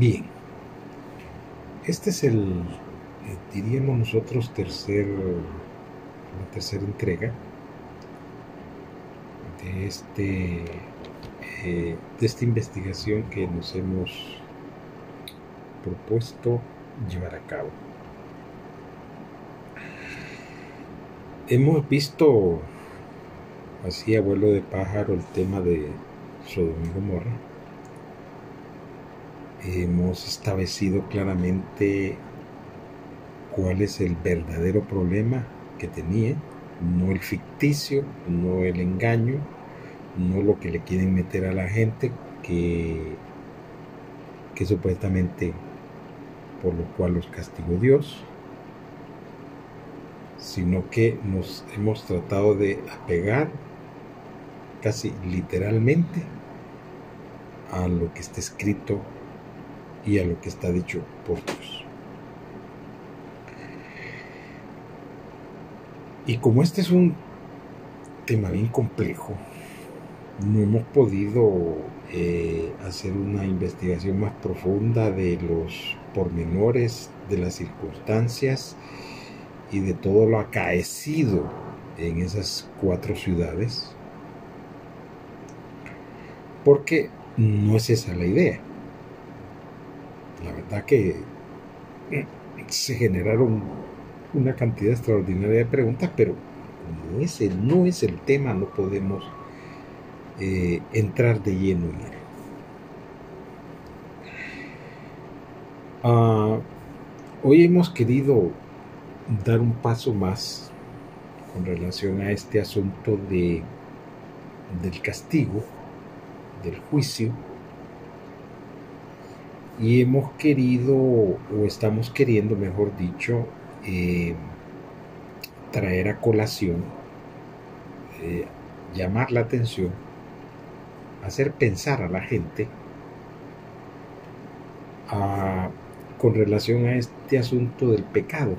Bien, este es el, eh, diríamos nosotros, tercer, la tercera entrega de, este, eh, de esta investigación que nos hemos propuesto llevar a cabo. Hemos visto así a vuelo de pájaro el tema de Sodom y Gomorra. Hemos establecido claramente cuál es el verdadero problema que tenía, no el ficticio, no el engaño, no lo que le quieren meter a la gente que, que supuestamente por lo cual los castigó Dios, sino que nos hemos tratado de apegar casi literalmente a lo que está escrito y a lo que está dicho por Dios. Y como este es un tema bien complejo, no hemos podido eh, hacer una investigación más profunda de los pormenores, de las circunstancias y de todo lo acaecido en esas cuatro ciudades, porque no es esa la idea. La verdad que se generaron una cantidad extraordinaria de preguntas, pero como ese no es el tema, no podemos eh, entrar de lleno en él. Ah, hoy hemos querido dar un paso más con relación a este asunto de, del castigo, del juicio, y hemos querido, o estamos queriendo, mejor dicho, eh, traer a colación, eh, llamar la atención, hacer pensar a la gente con relación a este asunto del pecado.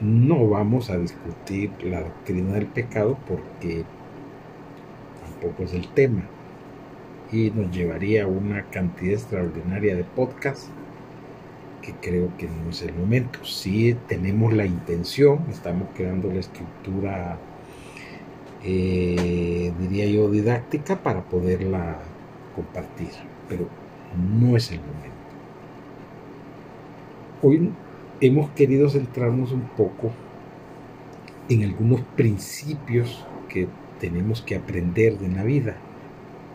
No vamos a discutir la doctrina del pecado porque tampoco es el tema y nos llevaría una cantidad extraordinaria de podcast que creo que no es el momento. Si tenemos la intención, estamos creando la estructura, eh, diría yo, didáctica para poderla compartir, pero no es el momento. Hoy hemos querido centrarnos un poco en algunos principios que tenemos que aprender de la vida,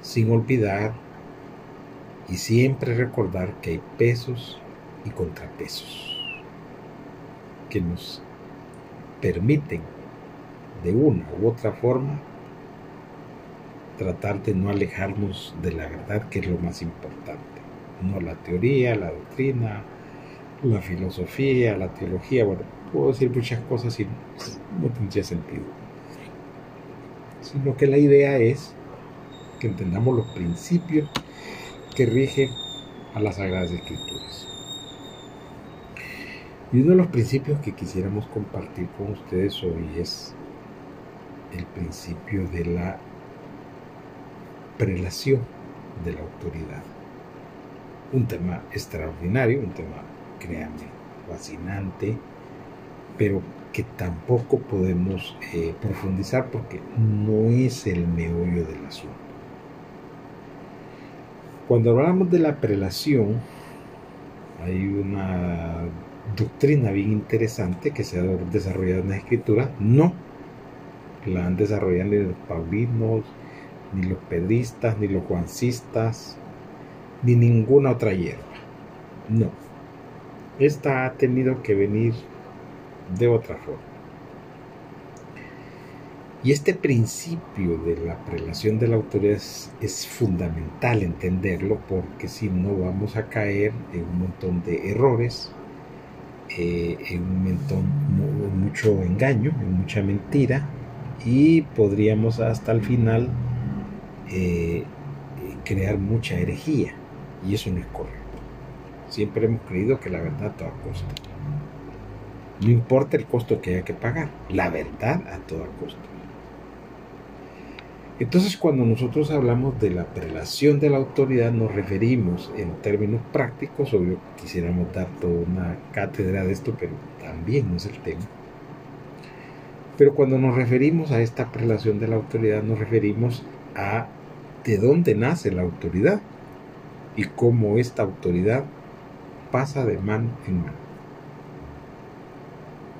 sin olvidar y siempre recordar que hay pesos y contrapesos que nos permiten de una u otra forma tratar de no alejarnos de la verdad que es lo más importante, no la teoría, la doctrina, la filosofía, la teología, bueno, puedo decir muchas cosas y no tendría sentido. Sino que la idea es que entendamos los principios que rigen a las Sagradas Escrituras. Y uno de los principios que quisiéramos compartir con ustedes hoy es el principio de la prelación de la autoridad. Un tema extraordinario, un tema créanme, fascinante, pero que tampoco podemos eh, profundizar porque no es el meollo del asunto. Cuando hablamos de la prelación, hay una doctrina bien interesante que se ha desarrollado en la escritura, no la han desarrollado ni los paulinos, ni los pedristas, ni los juancistas, ni ninguna otra hierba. No, esta ha tenido que venir de otra forma. Y este principio de la prelación de la autoridad es, fundamental entenderlo porque si no vamos a caer en un montón de errores, eh, en un montón, mucho engaño, en mucha mentira y podríamos hasta el final eh, crear mucha herejía y eso no es correcto. Siempre hemos creído que la verdad a toda costa. No importa el costo que haya que pagar, la verdad a toda costa. Entonces cuando nosotros hablamos de la prelación de la autoridad nos referimos en términos prácticos, obvio quisiéramos dar toda una cátedra de esto, pero también no es el tema. Pero cuando nos referimos a esta prelación de la autoridad nos referimos a de dónde nace la autoridad y cómo esta autoridad pasa de mano en mano.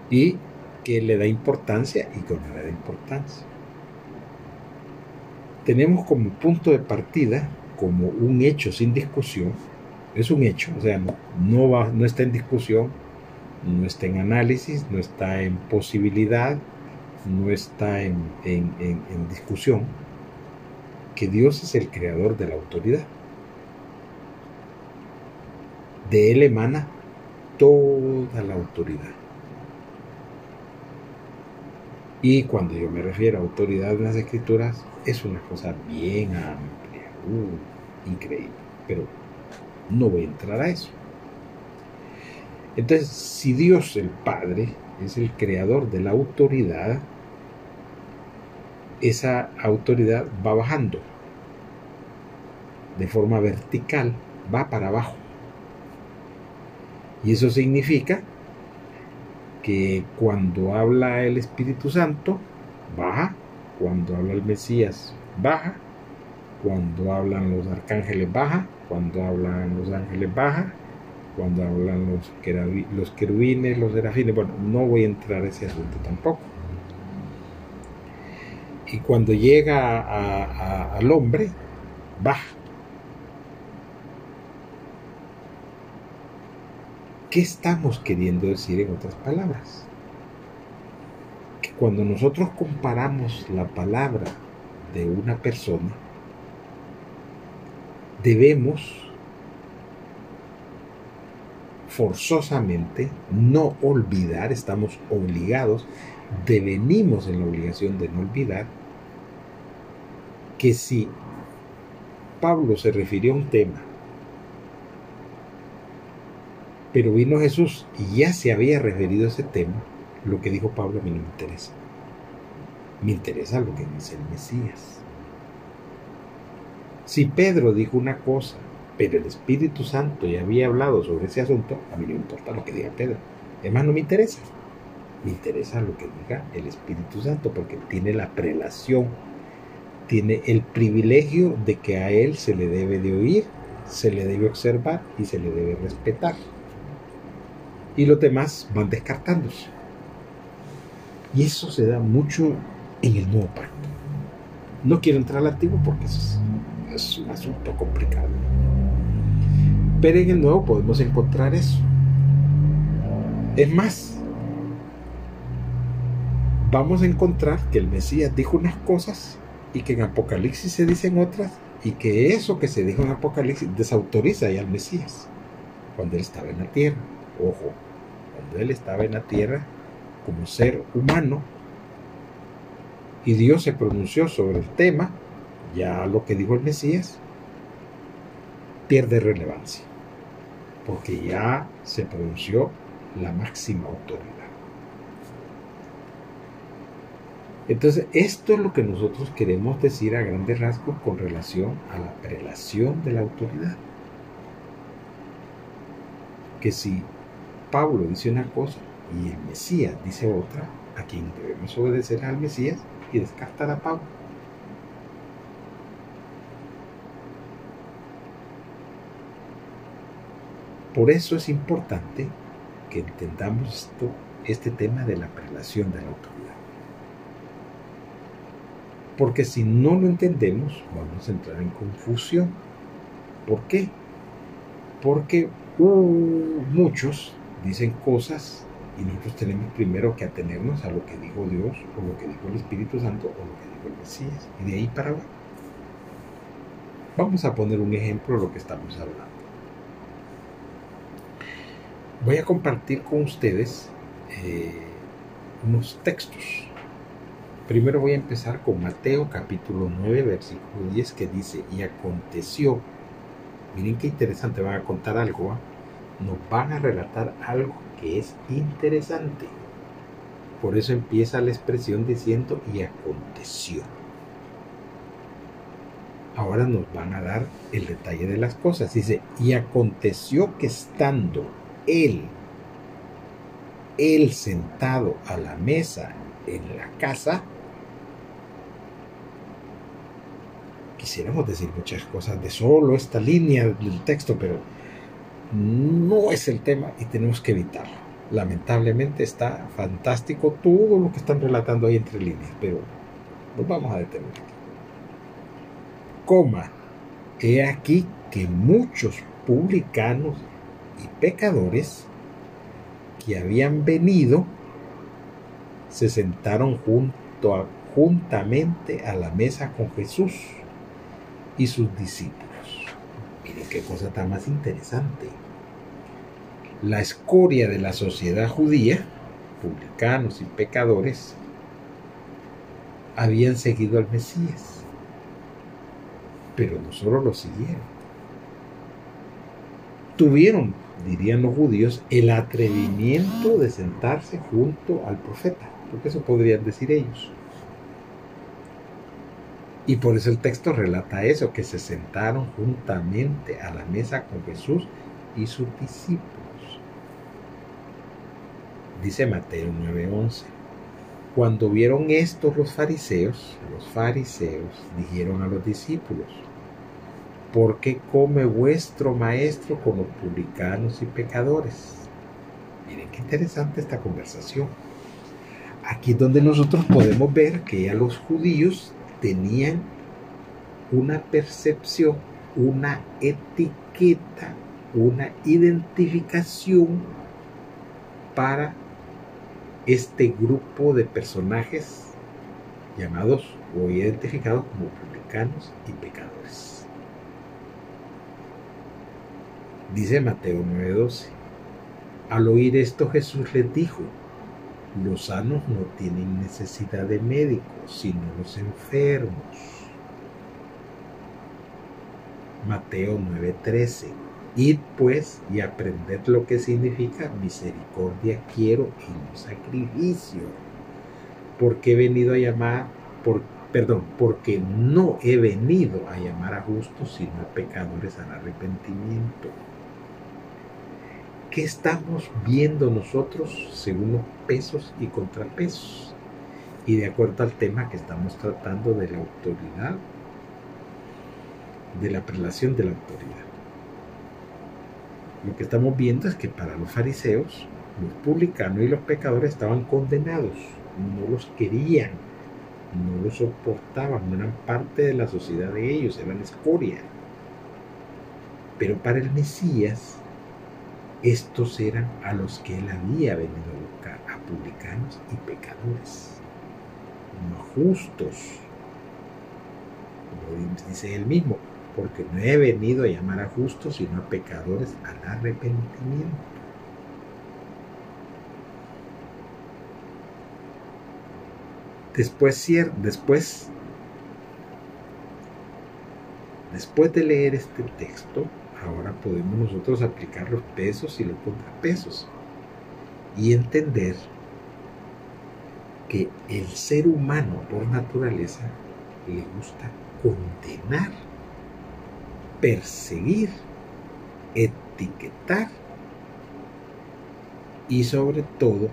Y que le da importancia y que no le da importancia tenemos como punto de partida, como un hecho sin discusión, es un hecho, o sea, no, va, no está en discusión, no está en análisis, no está en posibilidad, no está en, en discusión, que Dios es el creador de la autoridad. De Él emana toda la autoridad. Y cuando yo me refiero a autoridad en las escrituras, es una cosa bien amplia, uh, increíble, pero no voy a entrar a eso. Entonces, si Dios el Padre es el creador de la autoridad, esa autoridad va bajando de forma vertical, va para abajo. Y eso significa cuando habla el Espíritu Santo, baja, cuando habla el Mesías, baja, cuando hablan los arcángeles, baja, cuando hablan los ángeles, baja, cuando hablan los, los querubines, los serafines, bueno, no voy a entrar a ese asunto tampoco. Y cuando llega al hombre, baja. ¿Qué estamos queriendo decir en otras palabras? Que cuando nosotros comparamos la palabra de una persona, debemos forzosamente no olvidar, estamos obligados, devenimos en la obligación de no olvidar que si Pablo se refirió a un tema Pero vino Jesús y ya se había referido a ese tema. Lo que dijo Pablo a mí no me interesa. Me interesa lo que dice el Mesías. Si Pedro dijo una cosa, pero el Espíritu Santo ya había hablado sobre ese asunto, a mí no me importa lo que diga Pedro. Además, no me interesa. Me interesa lo que diga el Espíritu Santo, porque tiene la prelación, tiene el privilegio de que a él se le debe de oír, se le debe observar y se le debe respetar y los demás van descartándose. Y eso se da mucho en el nuevo pacto. No quiero entrar al antiguo porque es, es un asunto complicado. Pero en el nuevo podemos encontrar eso. Es más, vamos a encontrar que el Mesías dijo unas cosas y que en Apocalipsis se dicen otras y que eso que se dijo en Apocalipsis desautoriza ya al Mesías cuando él estaba en la tierra. Ojo, cuando él estaba en la tierra como ser humano y Dios se pronunció sobre el tema, ya lo que dijo el Mesías pierde relevancia, porque ya se pronunció la máxima autoridad. Entonces, esto es lo que nosotros queremos decir a grandes rasgos con relación a la prelación de la autoridad. Que si Pablo dice una cosa y el Mesías dice otra, a quien debemos obedecer al Mesías y descartar a Pablo. Por eso es importante que entendamos esto, este tema de la prelación de la autoridad. Porque si no lo entendemos, vamos a entrar en confusión. ¿Por qué? Porque muchos dicen cosas y nosotros tenemos primero que atenernos a lo que dijo Dios o lo que dijo el Espíritu Santo o lo que dijo el Mesías. Y de ahí para abajo. Vamos a poner un ejemplo de lo que estamos hablando. Voy a compartir con ustedes eh, unos textos. Primero voy a empezar con Mateo capítulo 9, versículo 10 que dice, y aconteció, miren qué interesante, van a contar algo, ¿ah? Nos van a relatar algo que es interesante. Por eso empieza la expresión diciendo y aconteció. ahora nos van a dar el detalle de las cosas. Dice, y aconteció que estando él, él sentado a la mesa en la casa, quisiéramos decir muchas cosas de solo esta línea del texto, pero no es el tema y tenemos que evitarlo. Lamentablemente está fantástico todo lo que están relatando ahí entre líneas, pero nos vamos a detener. Coma, he aquí que muchos publicanos y pecadores que habían venido se sentaron junto juntamente a la mesa con Jesús y sus discípulos. Qué cosa tan más interesante. La escoria de la sociedad judía, publicanos y pecadores, habían seguido al Mesías, pero no solo lo siguieron, tuvieron, dirían los judíos, el atrevimiento de sentarse junto al profeta, porque eso podrían decir ellos. Y por eso el texto relata eso, que se sentaron juntamente a la mesa con Jesús y sus discípulos. Dice Mateo 9:11. Cuando vieron esto los fariseos, los fariseos dijeron a los discípulos, ¿por qué come vuestro maestro con los publicanos y pecadores? Miren qué interesante esta conversación. Aquí es donde nosotros podemos ver que ya los judíos tenían una percepción, una etiqueta, una identificación para este grupo de personajes llamados o identificados como publicanos y pecadores. Dice Mateo 9:12, al oír esto Jesús les dijo, los sanos no tienen necesidad de médicos, sino los enfermos. Mateo 9:13. Id pues y aprended lo que significa misericordia quiero y no sacrificio. Porque he venido a llamar, por, perdón, porque no he venido a llamar a justos, sino a pecadores al arrepentimiento. ¿Qué estamos viendo nosotros según los pesos y contrapesos? Y de acuerdo al tema que estamos tratando de la autoridad, de la prelación de la autoridad. Lo que estamos viendo es que para los fariseos, los publicanos y los pecadores estaban condenados, no los querían, no los soportaban, no eran parte de la sociedad de ellos, eran escoria. Pero para el Mesías, estos eran a los que él había venido a buscar, a publicanos y pecadores, no justos, como dice él mismo, porque no he venido a llamar a justos, sino a pecadores al arrepentimiento. Después, después, después de leer este texto, ahora podemos nosotros aplicar los pesos y los contrapesos y entender que el ser humano por naturaleza le gusta condenar, perseguir, etiquetar y sobre todo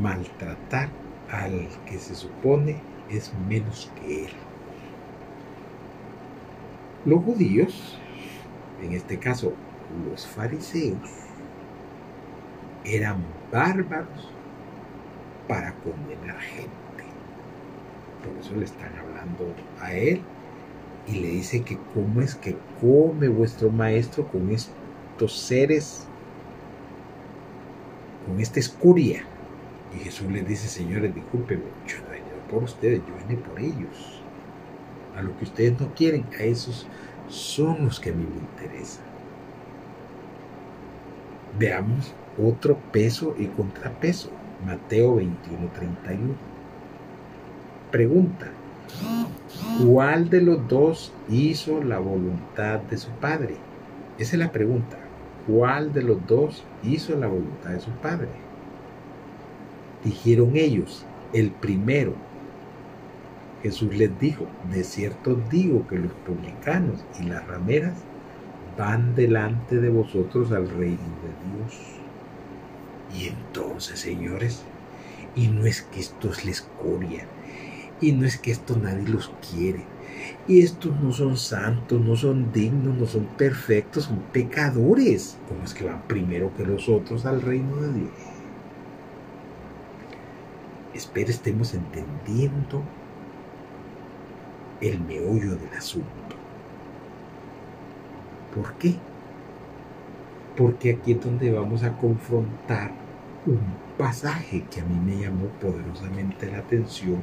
maltratar al que se supone es menos que él. Los judíos en este caso los fariseos, eran bárbaros para condenar gente. Por eso le están hablando a él y le dice que cómo es que come vuestro maestro con estos seres, con esta escuria. Y Jesús les dice, señores, discúlpenme, yo no he venido por ustedes, yo vine por ellos. A lo que ustedes no quieren, a esos son los que a mí me interesan. Veamos otro peso y contrapeso. Mateo 21, 31. Pregunta. ¿Cuál de los dos hizo la voluntad de su padre? Esa es la pregunta. ¿Cuál de los dos hizo la voluntad de su padre? Dijeron ellos, el primero. Jesús les dijo, de cierto digo que los publicanos y las rameras van delante de vosotros al reino de Dios. Y entonces, señores, y no es que estos les coria, y no es que esto nadie los quiere, y estos no son santos, no son dignos, no son perfectos, son pecadores. ¿Cómo es que van primero que los otros al reino de Dios? Espero estemos entendiendo el meollo del asunto. ¿Por qué? Porque aquí es donde vamos a confrontar un pasaje que a mí me llamó poderosamente la atención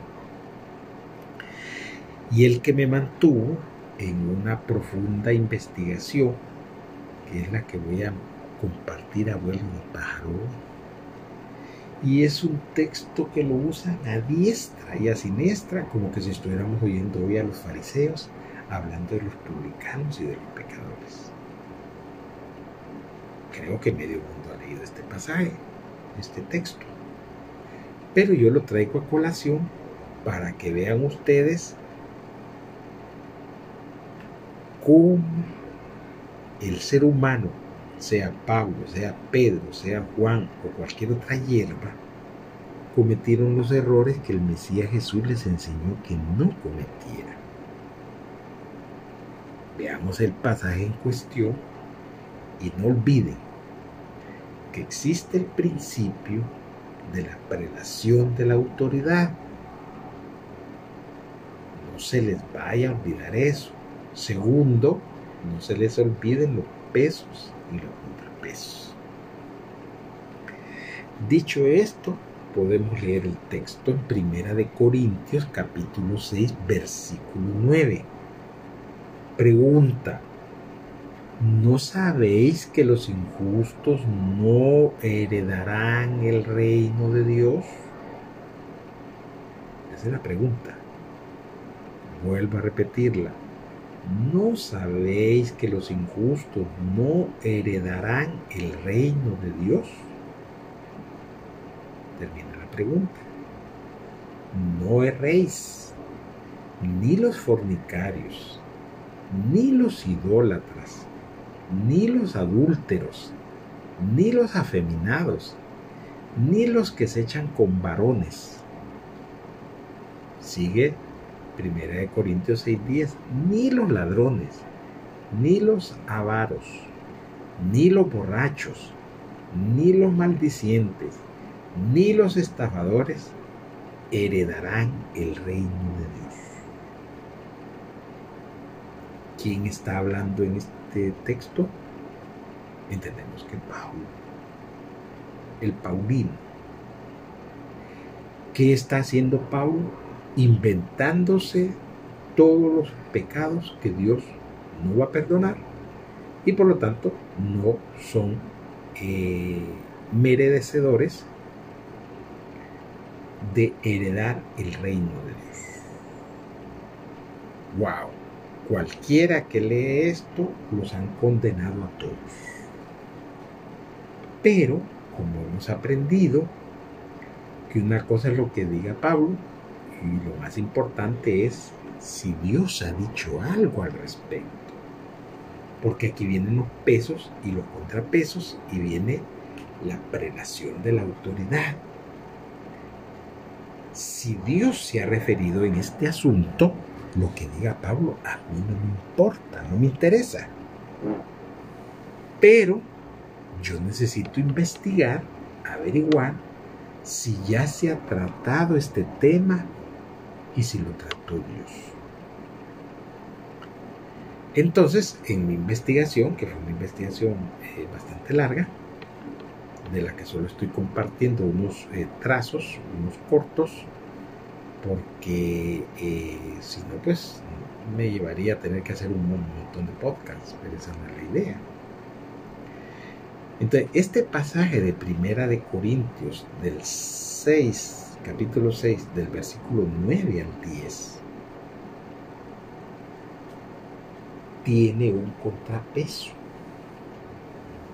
y el que me mantuvo en una profunda investigación, que es la que voy a compartir a vuelo de. Y es un texto que lo usan a diestra y a siniestra, como que si estuviéramos oyendo hoy a los fariseos hablando de los publicanos y de los pecadores. Creo que medio mundo ha leído este pasaje, este texto. Pero yo lo traigo a colación para que vean ustedes cómo el ser humano, sea Pablo, sea Pedro, sea Juan o cualquier otra hierba, cometieron los errores que el Mesías Jesús les enseñó que no cometiera. Veamos el pasaje en cuestión y no olviden que existe el principio de la prelación de la autoridad. No se les vaya a olvidar eso. Segundo, no se les olviden los pesos contrapesos. Dicho esto, podemos leer el texto en Primera de Corintios capítulo 6 versículo 9. Pregunta, ¿no sabéis que los injustos no heredarán el reino de Dios? Esa es la pregunta. Vuelvo a repetirla. ¿No sabéis que los injustos no heredarán el reino de Dios? Termina la pregunta. No erréis, ni los fornicarios, ni los idólatras, ni los adúlteros, ni los afeminados, ni los que se echan con varones. Sigue Primera de Corintios 6:10, ni los ladrones, ni los avaros, ni los borrachos, ni los maldicientes, ni los estafadores heredarán el reino de Dios. ¿Quién está hablando en este texto? Entendemos que Pablo, el Paulino. ¿Qué está haciendo Pablo? Inventándose todos los pecados que Dios no va a perdonar y por lo tanto no son eh, merecedores de heredar el reino de Dios. ¡Wow! Cualquiera que lee esto los han condenado a todos. Pero, como hemos aprendido, que una cosa es lo que diga Pablo y lo más importante es si Dios ha dicho algo al respecto. Porque aquí vienen los pesos y los contrapesos y viene la prelación de la autoridad. Si Dios se ha referido en este asunto, lo que diga Pablo a mí no me importa, no me interesa. Pero yo necesito investigar, averiguar si ya se ha tratado este tema y si lo trató Dios. Entonces, en mi investigación, que fue una investigación eh, bastante larga, de la que solo estoy compartiendo unos eh, trazos, unos cortos, porque eh, si no, pues me llevaría a tener que hacer un montón de podcasts, pero esa no es la idea. Entonces, este pasaje de Primera de Corintios, del 6 capítulo 6, del versículo 9 al 10, tiene un contrapeso.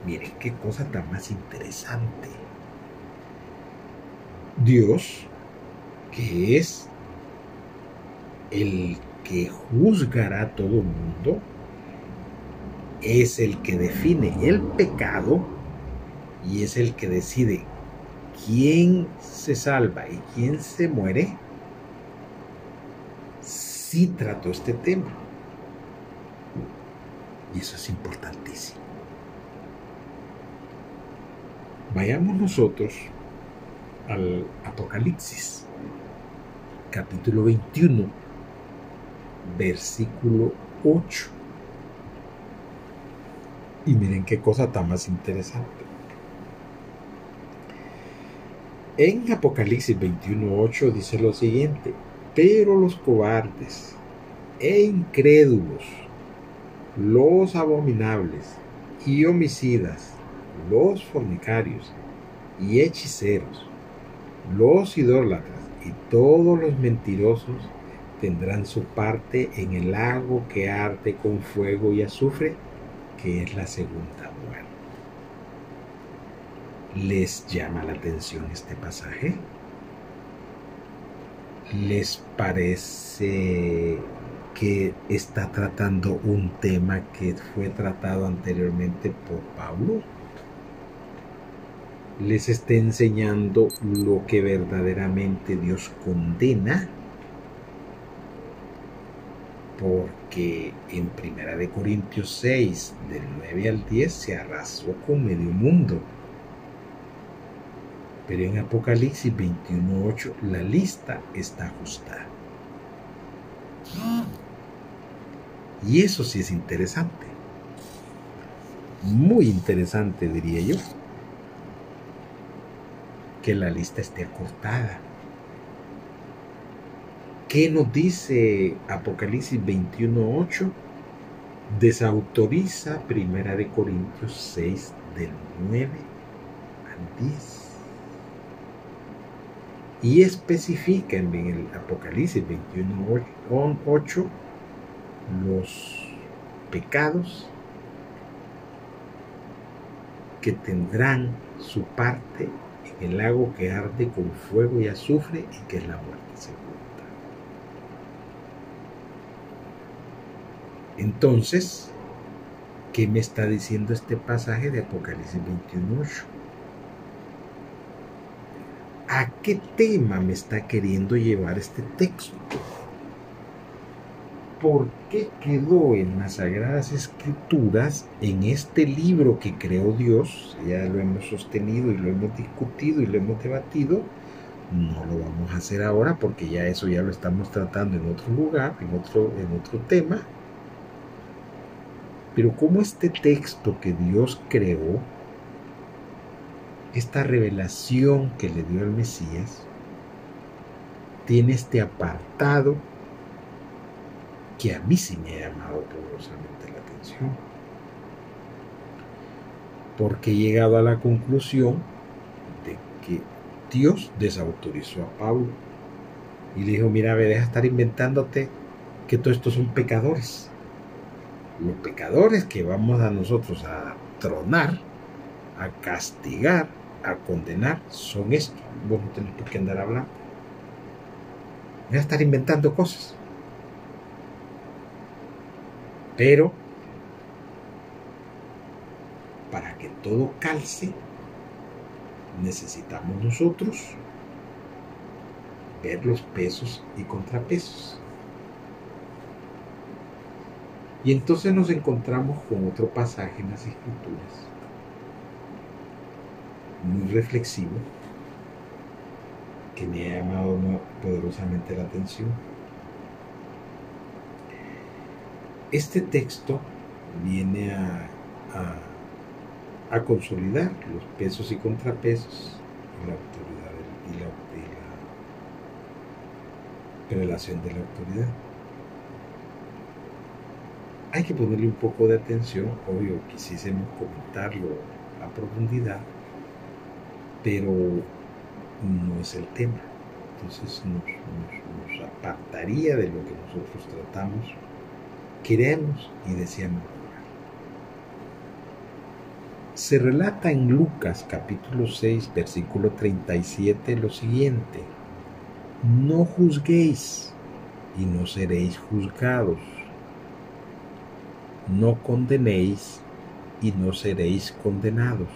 Miren qué cosa tan más interesante. Dios, que es el que juzgará a todo el mundo es el que define el pecado y es el que decide quién se salva y quién se muere, sí trató este tema. Y eso es importantísimo. Vayamos nosotros al Apocalipsis, capítulo 21, versículo 8. Y miren qué cosa tan más interesante. En Apocalipsis 21.8 dice lo siguiente, pero los cobardes e incrédulos, los abominables y homicidas, los fornicarios y hechiceros, los idólatras y todos los mentirosos tendrán su parte en el lago que arde con fuego y azufre, que es la segunda. ¿Les llama la atención este pasaje? ¿Les parece que está tratando un tema que fue tratado anteriormente por Pablo? ¿Les está enseñando lo que verdaderamente Dios condena? Porque en Primera de Corintios 6, del 9 al 10, se arrasó con medio mundo pero en Apocalipsis 21.8 la lista está ajustada. Y eso sí es interesante. Muy interesante, diría yo. Que la lista esté acortada. ¿Qué nos dice Apocalipsis 21.8? Desautoriza Primera de Corintios 6 del 9 al 10 y especifica en el Apocalipsis 21.8 los pecados que tendrán su parte en el lago que arde con fuego y azufre y que es la muerte segunda. Entonces, ¿qué me está diciendo este pasaje de Apocalipsis 21.8? ¿A qué tema me está queriendo llevar este texto? ¿Por qué quedó en las Sagradas Escrituras, en este libro que creó Dios? Ya lo hemos sostenido y lo hemos discutido y lo hemos debatido. No lo vamos a hacer ahora porque ya eso ya lo estamos tratando en otro lugar, en otro, en otro tema. Pero como este texto que Dios creó esta revelación que le dio el Mesías tiene este apartado que a mí sí me ha llamado poderosamente la atención. Porque he llegado a la conclusión de que Dios desautorizó a Pablo y le dijo, mira, ve, deja estar inventándote que todos estos son pecadores. Los pecadores que vamos a nosotros a tronar, a castigar, a condenar son estos. Vos no tenés por qué andar hablando. Voy a estar inventando cosas. Pero, para que todo calce, necesitamos nosotros ver los pesos y contrapesos. Y entonces nos encontramos con otro pasaje en las escrituras muy reflexivo que me ha llamado poderosamente la atención. Este texto viene a, consolidar los pesos y contrapesos y la autoridad y la, relación de la autoridad. Hay que ponerle un poco de atención, obvio, quisiésemos comentarlo a profundidad, pero no es el tema. Entonces nos, apartaría de lo que nosotros tratamos, queremos y deseamos. Se relata en Lucas capítulo 6, versículo 37 lo siguiente, no juzguéis y no seréis juzgados. No condenéis y no seréis condenados.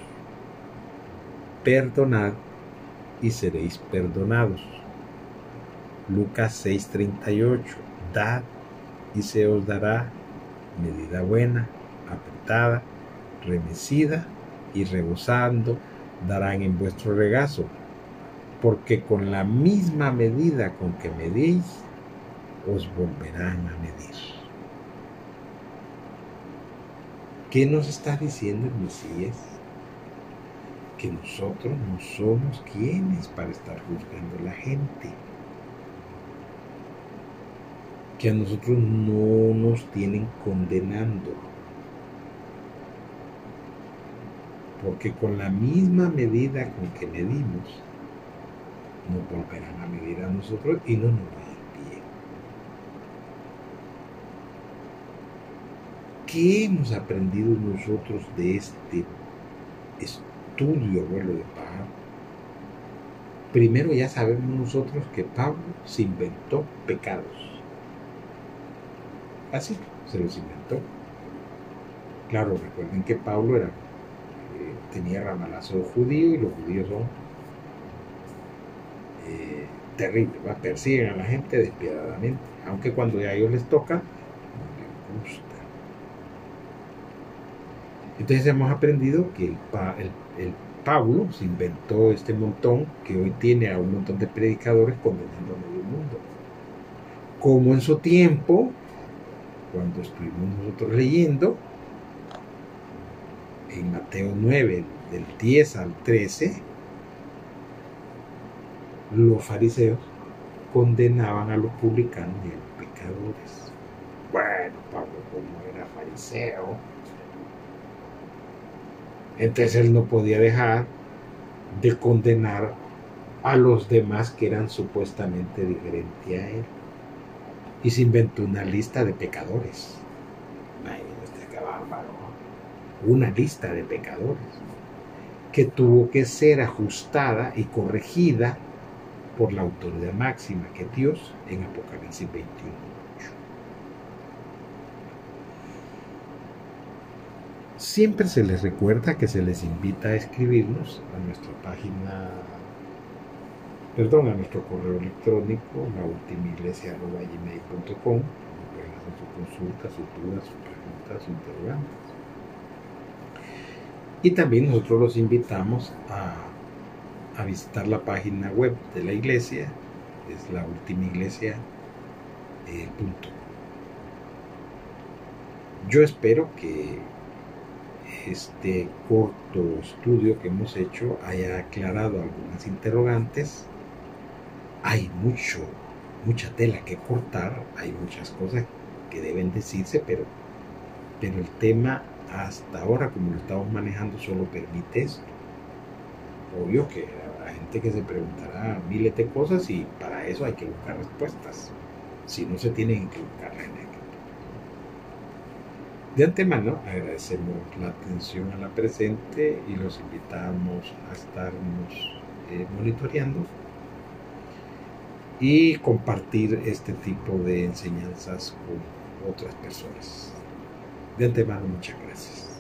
Perdonad y seréis perdonados. Lucas 6:38. Dad y se os dará medida buena, apretada, remecida y rebosando darán en vuestro regazo, porque con la misma medida con que medís, os volverán a medir. ¿Qué nos está diciendo el Mesías? Que nosotros no somos quienes para estar juzgando a la gente. Que a nosotros no nos tienen condenando. Porque con la misma medida con que medimos, nos volverán a medir a nosotros y no nos va ¿Qué hemos aprendido nosotros de este estudio, abuelo de Pablo? Primero ya sabemos nosotros que Pablo se inventó pecados. Así, se los inventó. Claro, recuerden que Pablo era, eh, tenía ramalazo judío y los judíos son eh, terribles, persiguen a la gente despiadadamente, aunque cuando a ellos les toca, no les gusta. Entonces hemos aprendido que el, Pablo se inventó este montón que hoy tiene a un montón de predicadores condenando a medio mundo. Como en su tiempo, cuando estuvimos nosotros leyendo, en Mateo 9, del 10 al 13, los fariseos condenaban a los publicanos y a los pecadores. Bueno, Pablo, como era fariseo, entonces él no podía dejar de condenar a los demás que eran supuestamente diferentes a él. Y se inventó una lista de pecadores. Una lista de pecadores que tuvo que ser ajustada y corregida por la autoridad máxima que Dios en Apocalipsis 21. Siempre se les recuerda que se les invita a escribirnos a nuestra página, perdón, a nuestro correo electrónico, laultimiglesia.gmail.com, pueden hacer sus consultas, sus dudas, sus preguntas, sus interrogantes. Y también nosotros los invitamos a, visitar la página web de la iglesia, es laultimiglesia.com. Yo espero que este corto estudio que hemos hecho haya aclarado algunas interrogantes. Hay mucho, mucha tela que cortar, hay muchas cosas que deben decirse, pero, pero el tema hasta ahora, como lo estamos manejando, solo permite esto. Obvio que habrá gente que se preguntará miles de cosas y para eso hay que buscar respuestas. Si no se tienen que buscar de antemano agradecemos la atención a la presente y los invitamos a estarnos eh, monitoreando y compartir este tipo de enseñanzas con otras personas. De antemano muchas gracias.